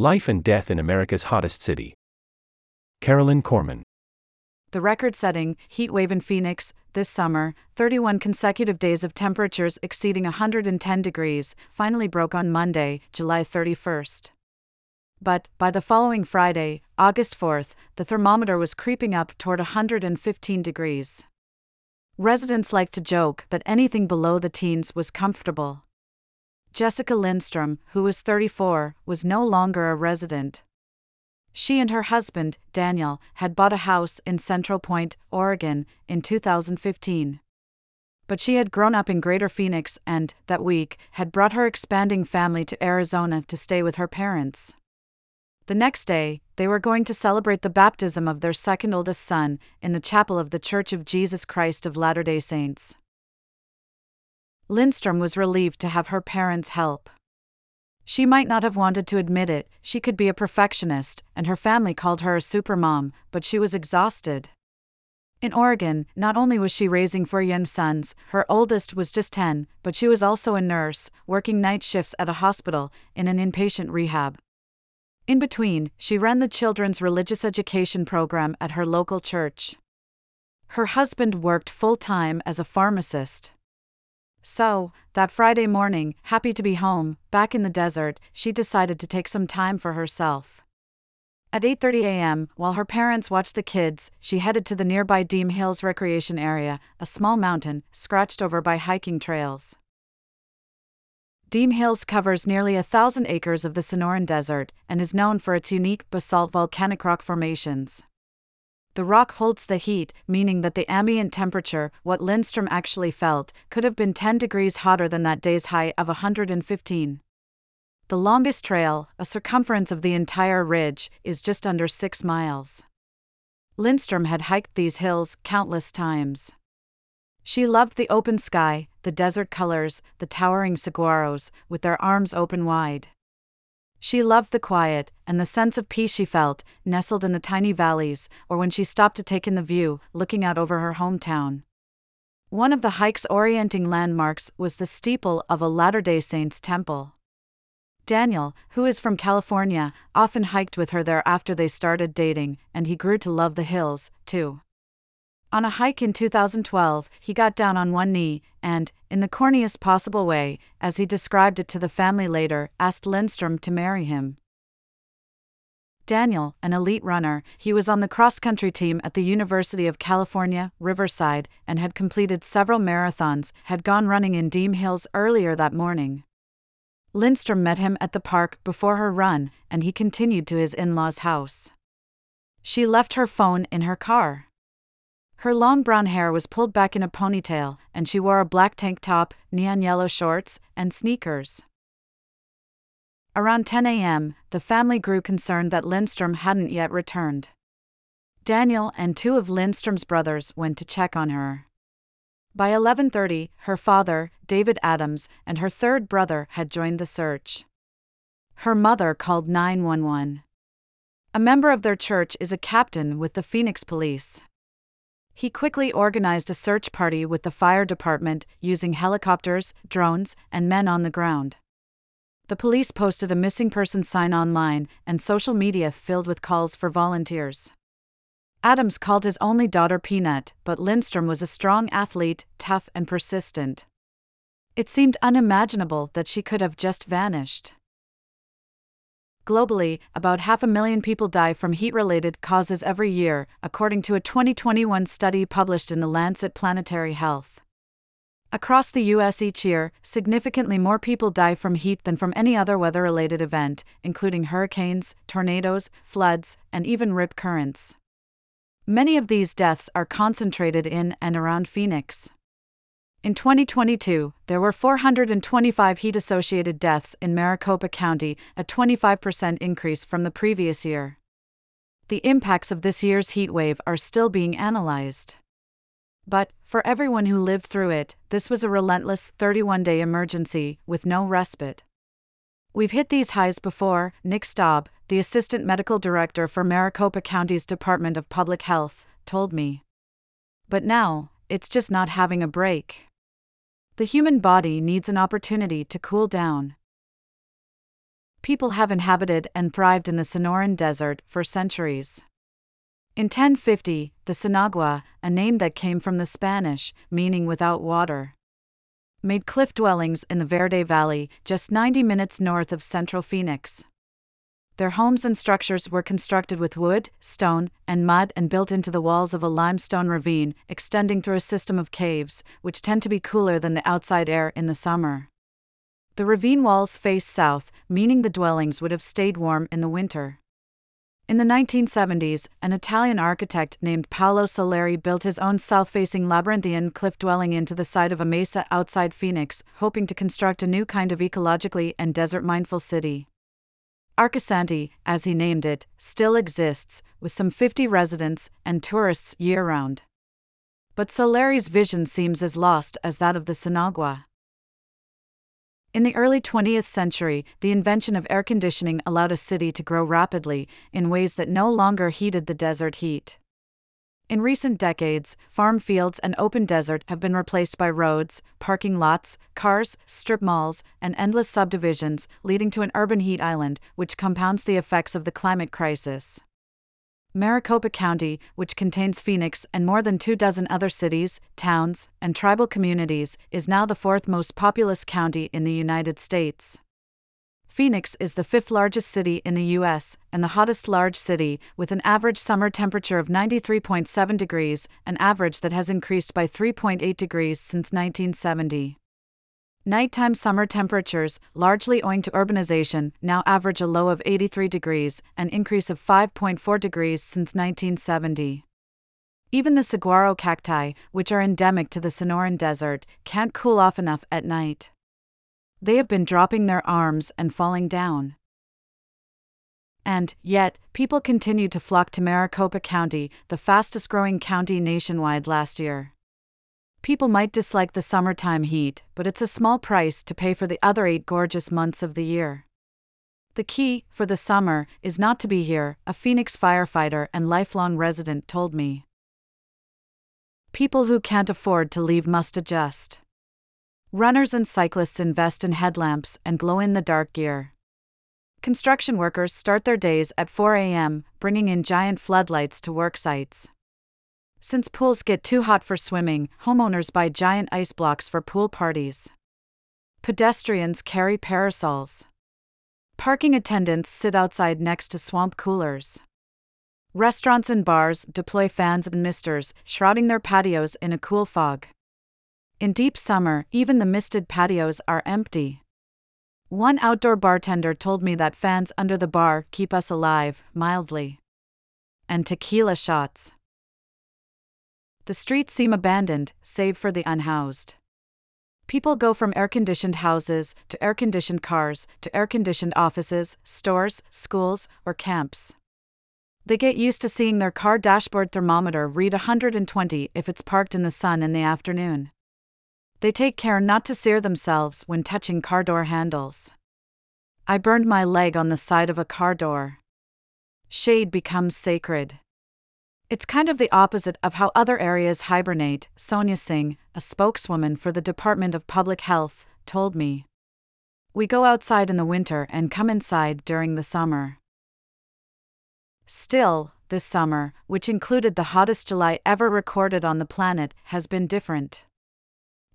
Life and Death in America's Hottest City. Carolyn Kormann. The record setting heat wave in Phoenix this summer, 31 consecutive days of temperatures exceeding 110 degrees, finally broke on Monday, July 31st. But, by the following Friday, August 4th, the thermometer was creeping up toward 115 degrees. Residents like to joke that anything below the teens was comfortable. Jessica Lindstrom, who was 34, was no longer a resident. She and her husband, Daniel, had bought a house in Central Point, Oregon, in 2015. But she had grown up in Greater Phoenix and, that week, had brought her expanding family to Arizona to stay with her parents. The next day, they were going to celebrate the baptism of their second oldest son in the chapel of the Church of Jesus Christ of Latter day Saints. Lindstrom was relieved to have her parents help. She might not have wanted to admit it, she could be a perfectionist, and her family called her a supermom, but she was exhausted. In Oregon, not only was she raising four young sons, her oldest was just 10, but she was also a nurse, working night shifts at a hospital, in an inpatient rehab. In between, she ran the children's religious education program at her local church. Her husband worked full time as a pharmacist. So, that Friday morning, happy to be home, back in the desert, she decided to take some time for herself. At 8:30 a.m., while her parents watched the kids, she headed to the nearby Deem Hills Recreation Area, a small mountain scratched over by hiking trails. Deem Hills covers nearly a thousand acres of the Sonoran Desert and is known for its unique basalt volcanic rock formations. The rock holds the heat, meaning that the ambient temperature, what Lindstrom actually felt, could have been 10 degrees hotter than that day's high of 115. The longest trail, a circumference of the entire ridge, is just under 6 miles. Lindstrom had hiked these hills countless times. She loved the open sky, the desert colors, the towering saguaros, with their arms open wide. She loved the quiet and the sense of peace she felt, nestled in the tiny valleys, or when she stopped to take in the view, looking out over her hometown. One of the hike's orienting landmarks was the steeple of a Latter day Saints temple. Daniel, who is from California, often hiked with her there after they started dating, and he grew to love the hills, too. On a hike in 2012, he got down on one knee and, in the corniest possible way, as he described it to the family later, asked Lindstrom to marry him. Daniel, an elite runner, he was on the cross country team at the University of California, Riverside, and had completed several marathons, had gone running in Deem Hills earlier that morning. Lindstrom met him at the park before her run, and he continued to his in law's house. She left her phone in her car. Her long brown hair was pulled back in a ponytail, and she wore a black tank top, neon yellow shorts, and sneakers. Around 10 a.m., the family grew concerned that Lindstrom hadn't yet returned. Daniel and two of Lindstrom's brothers went to check on her. By 11:30, her father, David Adams, and her third brother had joined the search. Her mother called 911. A member of their church is a captain with the Phoenix Police. He quickly organized a search party with the fire department using helicopters, drones, and men on the ground. The police posted a missing person sign online and social media filled with calls for volunteers. Adams called his only daughter Peanut, but Lindstrom was a strong athlete, tough and persistent. It seemed unimaginable that she could have just vanished. Globally, about half a million people die from heat related causes every year, according to a 2021 study published in The Lancet Planetary Health. Across the U.S. each year, significantly more people die from heat than from any other weather related event, including hurricanes, tornadoes, floods, and even rip currents. Many of these deaths are concentrated in and around Phoenix. In 2022, there were 425 heat associated deaths in Maricopa County, a 25% increase from the previous year. The impacts of this year's heat wave are still being analyzed. But, for everyone who lived through it, this was a relentless 31 day emergency with no respite. We've hit these highs before, Nick Staab, the assistant medical director for Maricopa County's Department of Public Health, told me. But now, it's just not having a break. The human body needs an opportunity to cool down. People have inhabited and thrived in the Sonoran Desert for centuries. In 1050, the Sinagua, a name that came from the Spanish, meaning without water, made cliff dwellings in the Verde Valley, just 90 minutes north of central Phoenix. Their homes and structures were constructed with wood, stone, and mud and built into the walls of a limestone ravine extending through a system of caves, which tend to be cooler than the outside air in the summer. The ravine walls face south, meaning the dwellings would have stayed warm in the winter. In the 1970s, an Italian architect named Paolo Soleri built his own south facing labyrinthian cliff dwelling into the side of a mesa outside Phoenix, hoping to construct a new kind of ecologically and desert mindful city. Arcosanti, as he named it, still exists, with some 50 residents and tourists year round. But Soleri's vision seems as lost as that of the Sinagua. In the early 20th century, the invention of air conditioning allowed a city to grow rapidly in ways that no longer heated the desert heat. In recent decades, farm fields and open desert have been replaced by roads, parking lots, cars, strip malls, and endless subdivisions, leading to an urban heat island, which compounds the effects of the climate crisis. Maricopa County, which contains Phoenix and more than two dozen other cities, towns, and tribal communities, is now the fourth most populous county in the United States. Phoenix is the fifth largest city in the U.S. and the hottest large city, with an average summer temperature of 93.7 degrees, an average that has increased by 3.8 degrees since 1970. Nighttime summer temperatures, largely owing to urbanization, now average a low of 83 degrees, an increase of 5.4 degrees since 1970. Even the saguaro cacti, which are endemic to the Sonoran Desert, can't cool off enough at night. They have been dropping their arms and falling down. And, yet, people continue to flock to Maricopa County, the fastest growing county nationwide last year. People might dislike the summertime heat, but it's a small price to pay for the other eight gorgeous months of the year. The key, for the summer, is not to be here, a Phoenix firefighter and lifelong resident told me. People who can't afford to leave must adjust. Runners and cyclists invest in headlamps and glow in the dark gear. Construction workers start their days at 4 a.m., bringing in giant floodlights to work sites. Since pools get too hot for swimming, homeowners buy giant ice blocks for pool parties. Pedestrians carry parasols. Parking attendants sit outside next to swamp coolers. Restaurants and bars deploy fans and misters, shrouding their patios in a cool fog. In deep summer, even the misted patios are empty. One outdoor bartender told me that fans under the bar keep us alive, mildly. And tequila shots. The streets seem abandoned, save for the unhoused. People go from air conditioned houses to air conditioned cars to air conditioned offices, stores, schools, or camps. They get used to seeing their car dashboard thermometer read 120 if it's parked in the sun in the afternoon. They take care not to sear themselves when touching car door handles. I burned my leg on the side of a car door. Shade becomes sacred. It's kind of the opposite of how other areas hibernate, Sonia Singh, a spokeswoman for the Department of Public Health, told me. We go outside in the winter and come inside during the summer. Still, this summer, which included the hottest July ever recorded on the planet, has been different.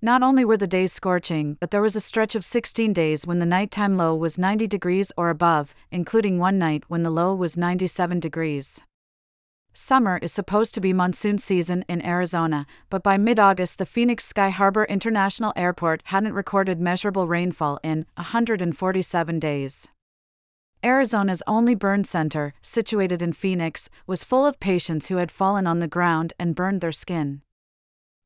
Not only were the days scorching, but there was a stretch of 16 days when the nighttime low was 90 degrees or above, including one night when the low was 97 degrees. Summer is supposed to be monsoon season in Arizona, but by mid August, the Phoenix Sky Harbor International Airport hadn't recorded measurable rainfall in 147 days. Arizona's only burn center, situated in Phoenix, was full of patients who had fallen on the ground and burned their skin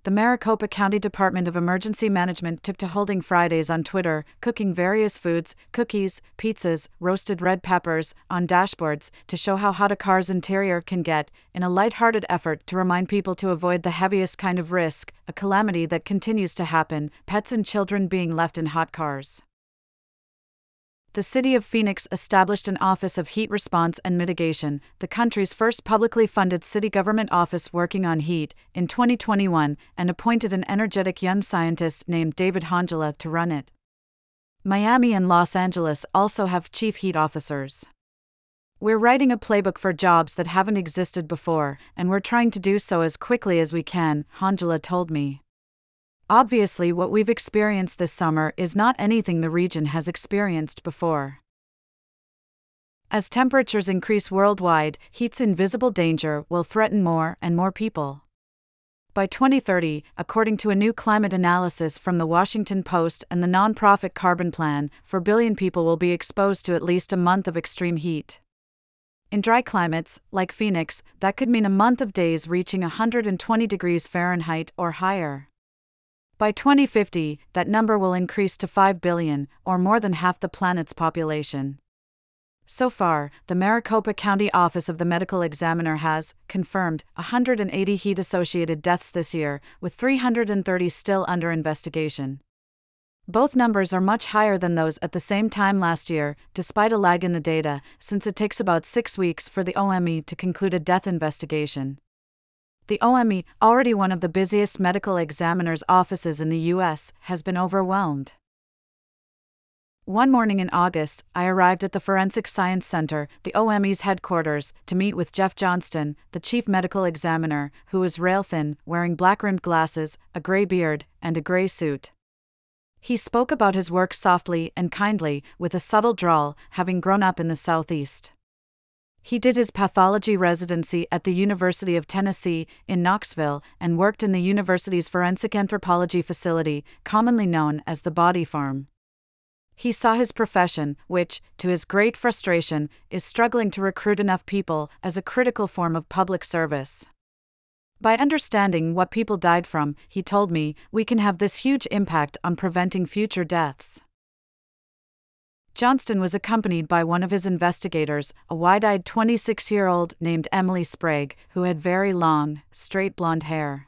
the Maricopa County Department of Emergency Management took to holding Fridays on Twitter, cooking various foods, cookies, pizzas, roasted red peppers, on dashboards to show how hot a car's interior can get, in a light-hearted effort to remind people to avoid the heaviest kind of risk, a calamity that continues to happen pets and children being left in hot cars the City of Phoenix established an Office of Heat Response and Mitigation, the country's first publicly funded city government office working on heat, in 2021, and appointed an energetic young scientist named David Hondula to run it. Miami and Los Angeles also have chief heat officers. We're writing a playbook for jobs that haven't existed before, and we're trying to do so as quickly as we can, Hondula told me. Obviously, what we've experienced this summer is not anything the region has experienced before. As temperatures increase worldwide, heat's invisible danger will threaten more and more people. By 2030, according to a new climate analysis from the Washington Post and the nonprofit Carbon Plan, 4 billion people will be exposed to at least a month of extreme heat. In dry climates, like Phoenix, that could mean a month of days reaching 120 degrees Fahrenheit or higher. By 2050, that number will increase to 5 billion, or more than half the planet's population. So far, the Maricopa County Office of the Medical Examiner has confirmed 180 heat associated deaths this year, with 330 still under investigation. Both numbers are much higher than those at the same time last year, despite a lag in the data, since it takes about six weeks for the OME to conclude a death investigation. The OME, already one of the busiest medical examiners' offices in the U.S., has been overwhelmed. One morning in August, I arrived at the Forensic Science Center, the OME's headquarters, to meet with Jeff Johnston, the chief medical examiner, who was rail thin, wearing black rimmed glasses, a gray beard, and a gray suit. He spoke about his work softly and kindly, with a subtle drawl, having grown up in the Southeast. He did his pathology residency at the University of Tennessee in Knoxville and worked in the university's forensic anthropology facility, commonly known as the Body Farm. He saw his profession, which, to his great frustration, is struggling to recruit enough people, as a critical form of public service. By understanding what people died from, he told me, we can have this huge impact on preventing future deaths. Johnston was accompanied by one of his investigators, a wide eyed 26 year old named Emily Sprague, who had very long, straight blonde hair.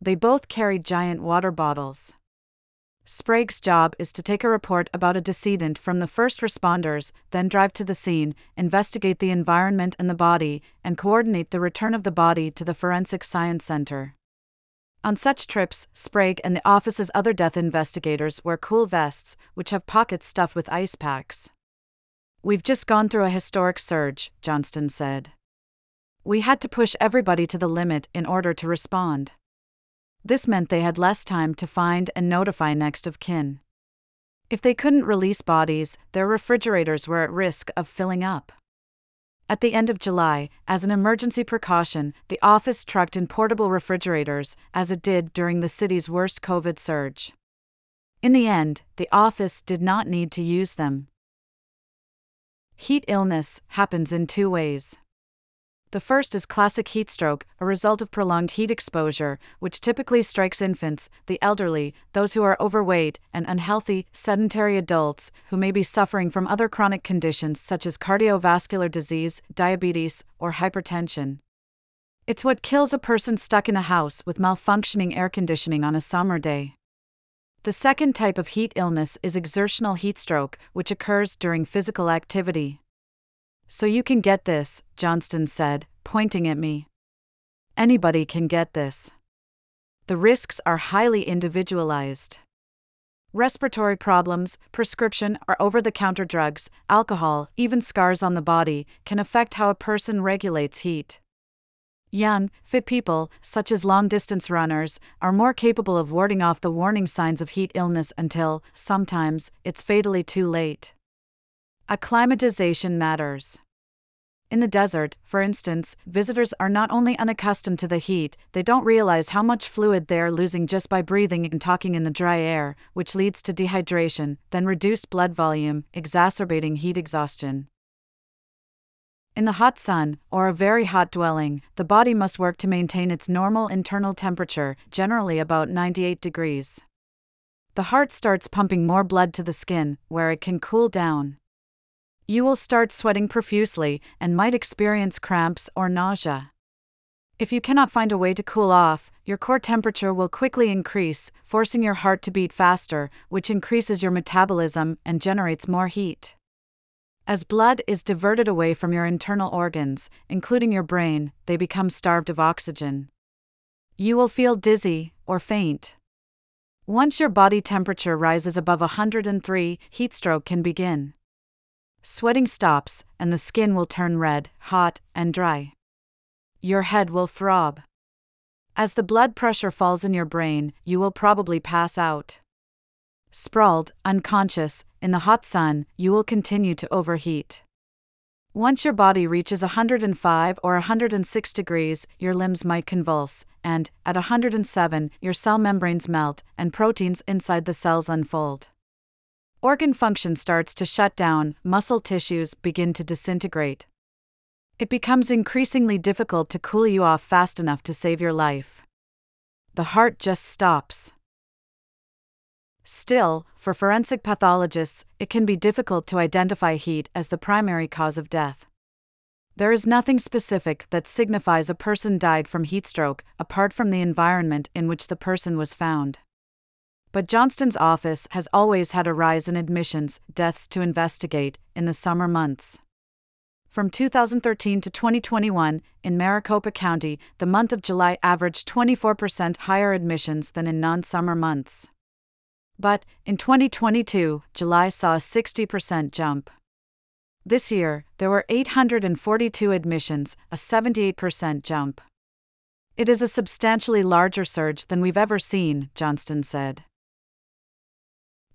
They both carried giant water bottles. Sprague's job is to take a report about a decedent from the first responders, then drive to the scene, investigate the environment and the body, and coordinate the return of the body to the Forensic Science Center. On such trips, Sprague and the office's other death investigators wear cool vests, which have pockets stuffed with ice packs. We've just gone through a historic surge, Johnston said. We had to push everybody to the limit in order to respond. This meant they had less time to find and notify next of kin. If they couldn't release bodies, their refrigerators were at risk of filling up. At the end of July, as an emergency precaution, the office trucked in portable refrigerators, as it did during the city's worst COVID surge. In the end, the office did not need to use them. Heat illness happens in two ways. The first is classic heat stroke, a result of prolonged heat exposure, which typically strikes infants, the elderly, those who are overweight, and unhealthy, sedentary adults who may be suffering from other chronic conditions such as cardiovascular disease, diabetes, or hypertension. It's what kills a person stuck in a house with malfunctioning air conditioning on a summer day. The second type of heat illness is exertional heat stroke, which occurs during physical activity. So you can get this, Johnston said, pointing at me. Anybody can get this. The risks are highly individualized. Respiratory problems, prescription or over the counter drugs, alcohol, even scars on the body, can affect how a person regulates heat. Young, fit people, such as long distance runners, are more capable of warding off the warning signs of heat illness until, sometimes, it's fatally too late. Acclimatization matters. In the desert, for instance, visitors are not only unaccustomed to the heat, they don't realize how much fluid they are losing just by breathing and talking in the dry air, which leads to dehydration, then reduced blood volume, exacerbating heat exhaustion. In the hot sun, or a very hot dwelling, the body must work to maintain its normal internal temperature, generally about 98 degrees. The heart starts pumping more blood to the skin, where it can cool down. You will start sweating profusely and might experience cramps or nausea. If you cannot find a way to cool off, your core temperature will quickly increase, forcing your heart to beat faster, which increases your metabolism and generates more heat. As blood is diverted away from your internal organs, including your brain, they become starved of oxygen. You will feel dizzy or faint. Once your body temperature rises above 103, heatstroke can begin. Sweating stops, and the skin will turn red, hot, and dry. Your head will throb. As the blood pressure falls in your brain, you will probably pass out. Sprawled, unconscious, in the hot sun, you will continue to overheat. Once your body reaches 105 or 106 degrees, your limbs might convulse, and, at 107, your cell membranes melt and proteins inside the cells unfold. Organ function starts to shut down, muscle tissues begin to disintegrate. It becomes increasingly difficult to cool you off fast enough to save your life. The heart just stops. Still, for forensic pathologists, it can be difficult to identify heat as the primary cause of death. There is nothing specific that signifies a person died from heatstroke, apart from the environment in which the person was found. But Johnston's office has always had a rise in admissions, deaths to investigate, in the summer months. From 2013 to 2021, in Maricopa County, the month of July averaged 24% higher admissions than in non summer months. But, in 2022, July saw a 60% jump. This year, there were 842 admissions, a 78% jump. It is a substantially larger surge than we've ever seen, Johnston said.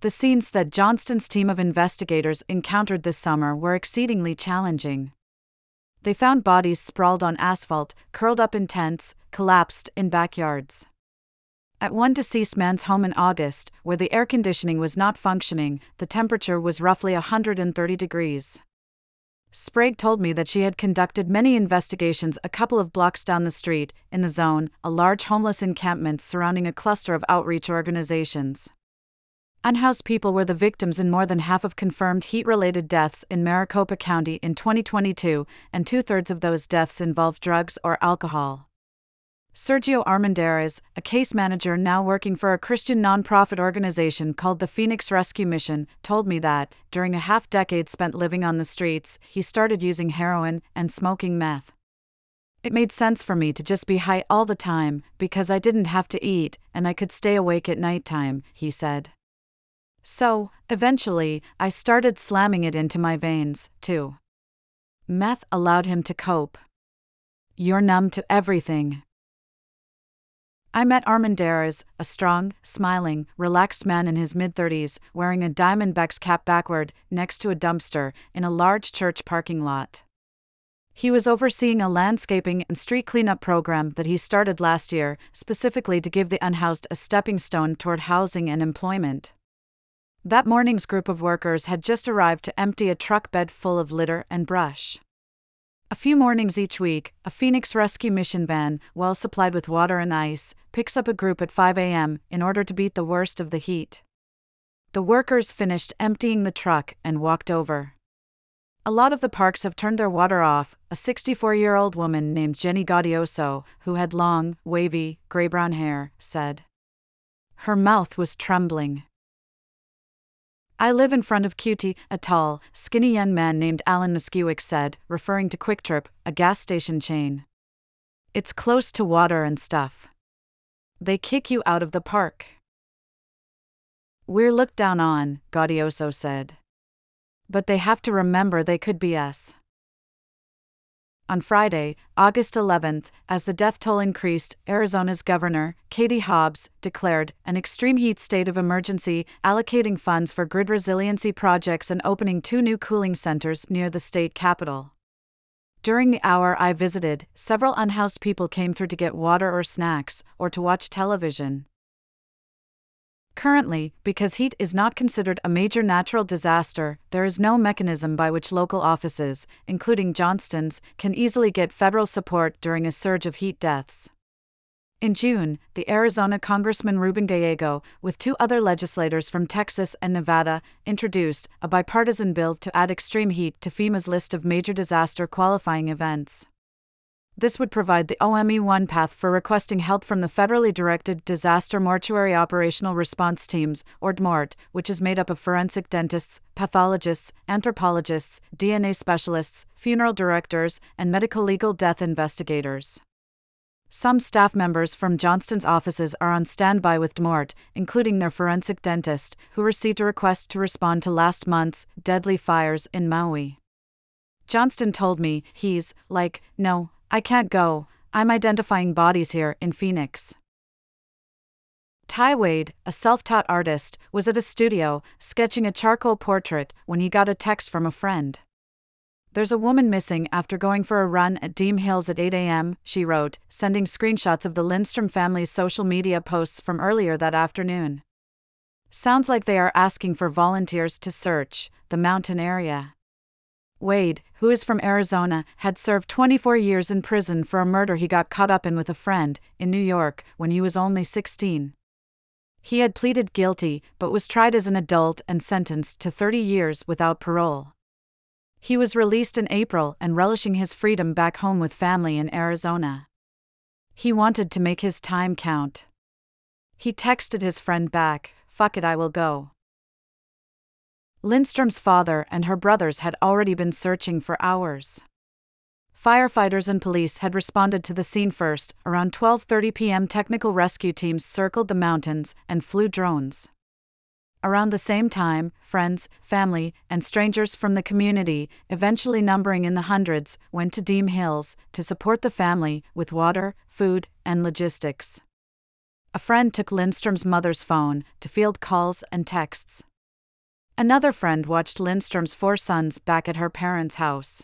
The scenes that Johnston's team of investigators encountered this summer were exceedingly challenging. They found bodies sprawled on asphalt, curled up in tents, collapsed in backyards. At one deceased man's home in August, where the air conditioning was not functioning, the temperature was roughly 130 degrees. Sprague told me that she had conducted many investigations a couple of blocks down the street, in the zone, a large homeless encampment surrounding a cluster of outreach organizations. Unhoused people were the victims in more than half of confirmed heat related deaths in Maricopa County in 2022, and two thirds of those deaths involved drugs or alcohol. Sergio Armendariz, a case manager now working for a Christian nonprofit organization called the Phoenix Rescue Mission, told me that, during a half decade spent living on the streets, he started using heroin and smoking meth. It made sense for me to just be high all the time because I didn't have to eat and I could stay awake at night time, he said. So, eventually, I started slamming it into my veins, too. Meth allowed him to cope. You're numb to everything, I met Armendariz, a strong, smiling, relaxed man in his mid 30s, wearing a Diamondbacks cap backward, next to a dumpster, in a large church parking lot. He was overseeing a landscaping and street cleanup program that he started last year, specifically to give the unhoused a stepping stone toward housing and employment. That morning's group of workers had just arrived to empty a truck bed full of litter and brush. A few mornings each week, a Phoenix Rescue Mission van, well supplied with water and ice, picks up a group at 5 a.m. in order to beat the worst of the heat. The workers finished emptying the truck and walked over. A lot of the parks have turned their water off, a 64 year old woman named Jenny Gaudioso, who had long, wavy, gray brown hair, said. Her mouth was trembling. I live in front of QT, a tall, skinny young man named Alan Muskiewicz said, referring to QuikTrip, a gas station chain. It's close to water and stuff. They kick you out of the park. We're looked down on, Gaudioso said. But they have to remember they could be us. On Friday, August 11th, as the death toll increased, Arizona's governor, Katie Hobbs, declared an extreme heat state of emergency, allocating funds for grid resiliency projects and opening two new cooling centers near the state capital. During the hour I visited, several unhoused people came through to get water or snacks, or to watch television. Currently, because heat is not considered a major natural disaster, there is no mechanism by which local offices, including Johnston's, can easily get federal support during a surge of heat deaths. In June, the Arizona Congressman Ruben Gallego, with two other legislators from Texas and Nevada, introduced a bipartisan bill to add extreme heat to FEMA's list of major disaster qualifying events. This would provide the OME one path for requesting help from the federally directed Disaster Mortuary Operational Response Teams, or DMORT, which is made up of forensic dentists, pathologists, anthropologists, DNA specialists, funeral directors, and medical legal death investigators. Some staff members from Johnston's offices are on standby with DMORT, including their forensic dentist, who received a request to respond to last month's deadly fires in Maui. Johnston told me, he's like, no, I can't go, I'm identifying bodies here in Phoenix. Ty Wade, a self taught artist, was at a studio, sketching a charcoal portrait, when he got a text from a friend. There's a woman missing after going for a run at Deem Hills at 8 a.m., she wrote, sending screenshots of the Lindstrom family's social media posts from earlier that afternoon. Sounds like they are asking for volunteers to search the mountain area. Wade, who is from Arizona, had served 24 years in prison for a murder he got caught up in with a friend in New York when he was only 16. He had pleaded guilty but was tried as an adult and sentenced to 30 years without parole. He was released in April and relishing his freedom back home with family in Arizona. He wanted to make his time count. He texted his friend back, Fuck it, I will go. Lindstrom's father and her brothers had already been searching for hours. Firefighters and police had responded to the scene first. Around 12:30 p.m., technical rescue teams circled the mountains and flew drones. Around the same time, friends, family, and strangers from the community, eventually numbering in the hundreds, went to Deem Hills to support the family with water, food, and logistics. A friend took Lindstrom's mother's phone to field calls and texts. Another friend watched Lindstrom's four sons back at her parents' house.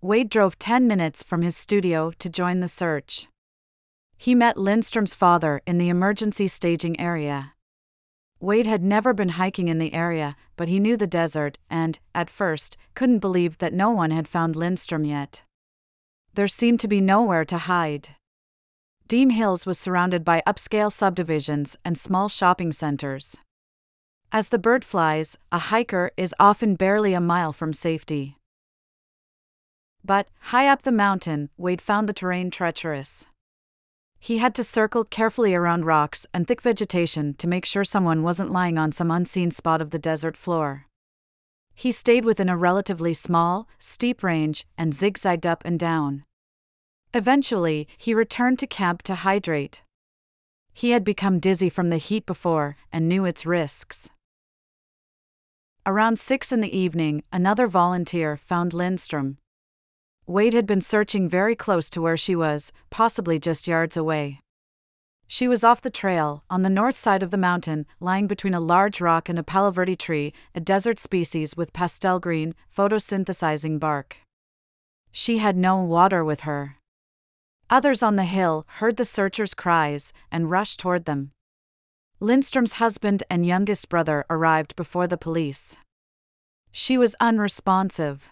Wade drove 10 minutes from his studio to join the search. He met Lindstrom's father in the emergency staging area. Wade had never been hiking in the area, but he knew the desert and, at first, couldn't believe that no one had found Lindstrom yet. There seemed to be nowhere to hide. Deem Hills was surrounded by upscale subdivisions and small shopping centers. As the bird flies, a hiker is often barely a mile from safety. But, high up the mountain, Wade found the terrain treacherous. He had to circle carefully around rocks and thick vegetation to make sure someone wasn't lying on some unseen spot of the desert floor. He stayed within a relatively small, steep range and zigzagged up and down. Eventually, he returned to camp to hydrate. He had become dizzy from the heat before and knew its risks. Around six in the evening, another volunteer found Lindstrom. Wade had been searching very close to where she was, possibly just yards away. She was off the trail, on the north side of the mountain, lying between a large rock and a palo verde tree, a desert species with pastel green, photosynthesizing bark. She had no water with her. Others on the hill heard the searchers' cries and rushed toward them. Lindstrom's husband and youngest brother arrived before the police. She was unresponsive.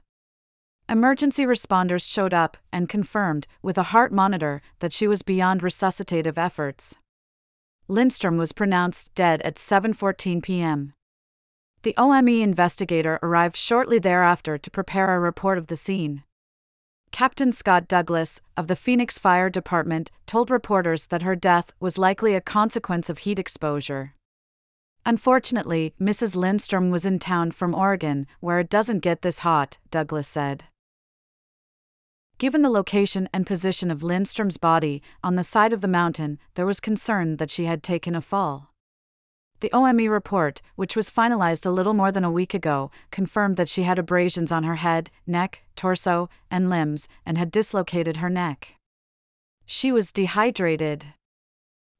Emergency responders showed up and confirmed, with a heart monitor, that she was beyond resuscitative efforts. Lindstrom was pronounced dead at 7:14 p.m. The OME investigator arrived shortly thereafter to prepare a report of the scene. Captain Scott Douglas, of the Phoenix Fire Department, told reporters that her death was likely a consequence of heat exposure. Unfortunately, Mrs. Lindstrom was in town from Oregon, where it doesn't get this hot, Douglas said. Given the location and position of Lindstrom's body on the side of the mountain, there was concern that she had taken a fall. The OME report, which was finalized a little more than a week ago, confirmed that she had abrasions on her head, neck, torso, and limbs, and had dislocated her neck. She was dehydrated.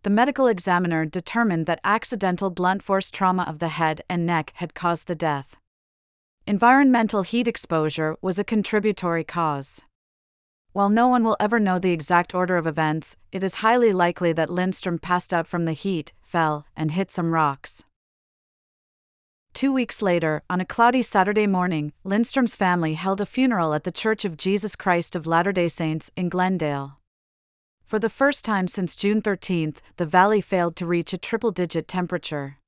The medical examiner determined that accidental blunt force trauma of the head and neck had caused the death. Environmental heat exposure was a contributory cause. While no one will ever know the exact order of events, it is highly likely that Lindstrom passed out from the heat, fell, and hit some rocks. Two weeks later, on a cloudy Saturday morning, Lindstrom's family held a funeral at the Church of Jesus Christ of Latter day Saints in Glendale. For the first time since June 13, the valley failed to reach a triple digit temperature.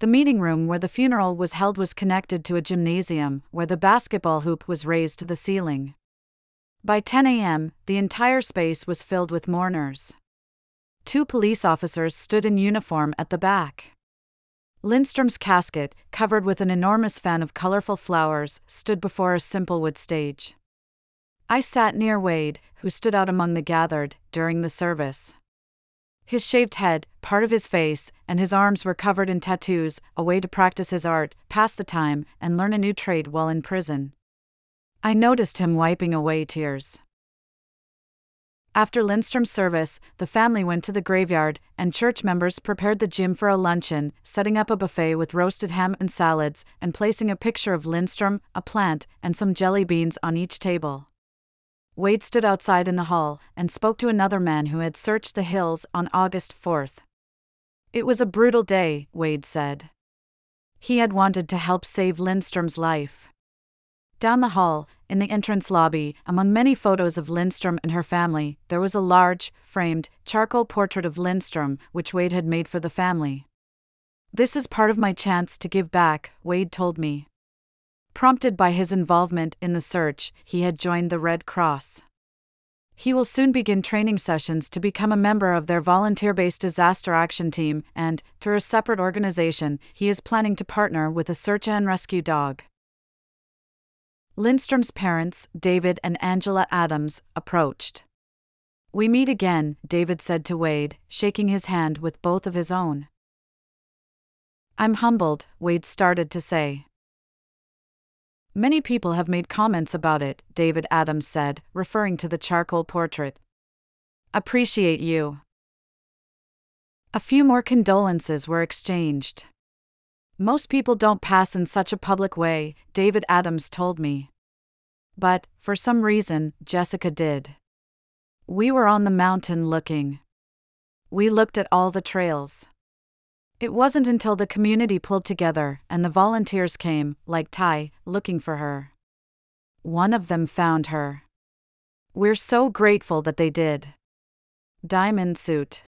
The meeting room where the funeral was held was connected to a gymnasium where the basketball hoop was raised to the ceiling. By 10 a.m., the entire space was filled with mourners. Two police officers stood in uniform at the back. Lindstrom's casket, covered with an enormous fan of colorful flowers, stood before a simple wood stage. I sat near Wade, who stood out among the gathered during the service. His shaved head, part of his face, and his arms were covered in tattoos, a way to practice his art, pass the time, and learn a new trade while in prison. I noticed him wiping away tears. After Lindstrom's service, the family went to the graveyard, and church members prepared the gym for a luncheon, setting up a buffet with roasted ham and salads, and placing a picture of Lindstrom, a plant, and some jelly beans on each table. Wade stood outside in the hall and spoke to another man who had searched the hills on August 4th. It was a brutal day, Wade said. He had wanted to help save Lindstrom's life. Down the hall, in the entrance lobby, among many photos of Lindstrom and her family, there was a large, framed, charcoal portrait of Lindstrom, which Wade had made for the family. This is part of my chance to give back, Wade told me. Prompted by his involvement in the search, he had joined the Red Cross. He will soon begin training sessions to become a member of their volunteer based disaster action team, and, through a separate organization, he is planning to partner with a search and rescue dog. Lindstrom's parents, David and Angela Adams, approached. We meet again, David said to Wade, shaking his hand with both of his own. I'm humbled, Wade started to say. Many people have made comments about it, David Adams said, referring to the charcoal portrait. Appreciate you. A few more condolences were exchanged. Most people don't pass in such a public way, David Adams told me. But, for some reason, Jessica did. We were on the mountain looking. We looked at all the trails. It wasn't until the community pulled together and the volunteers came, like Ty, looking for her. One of them found her. We're so grateful that they did. Diamond suit.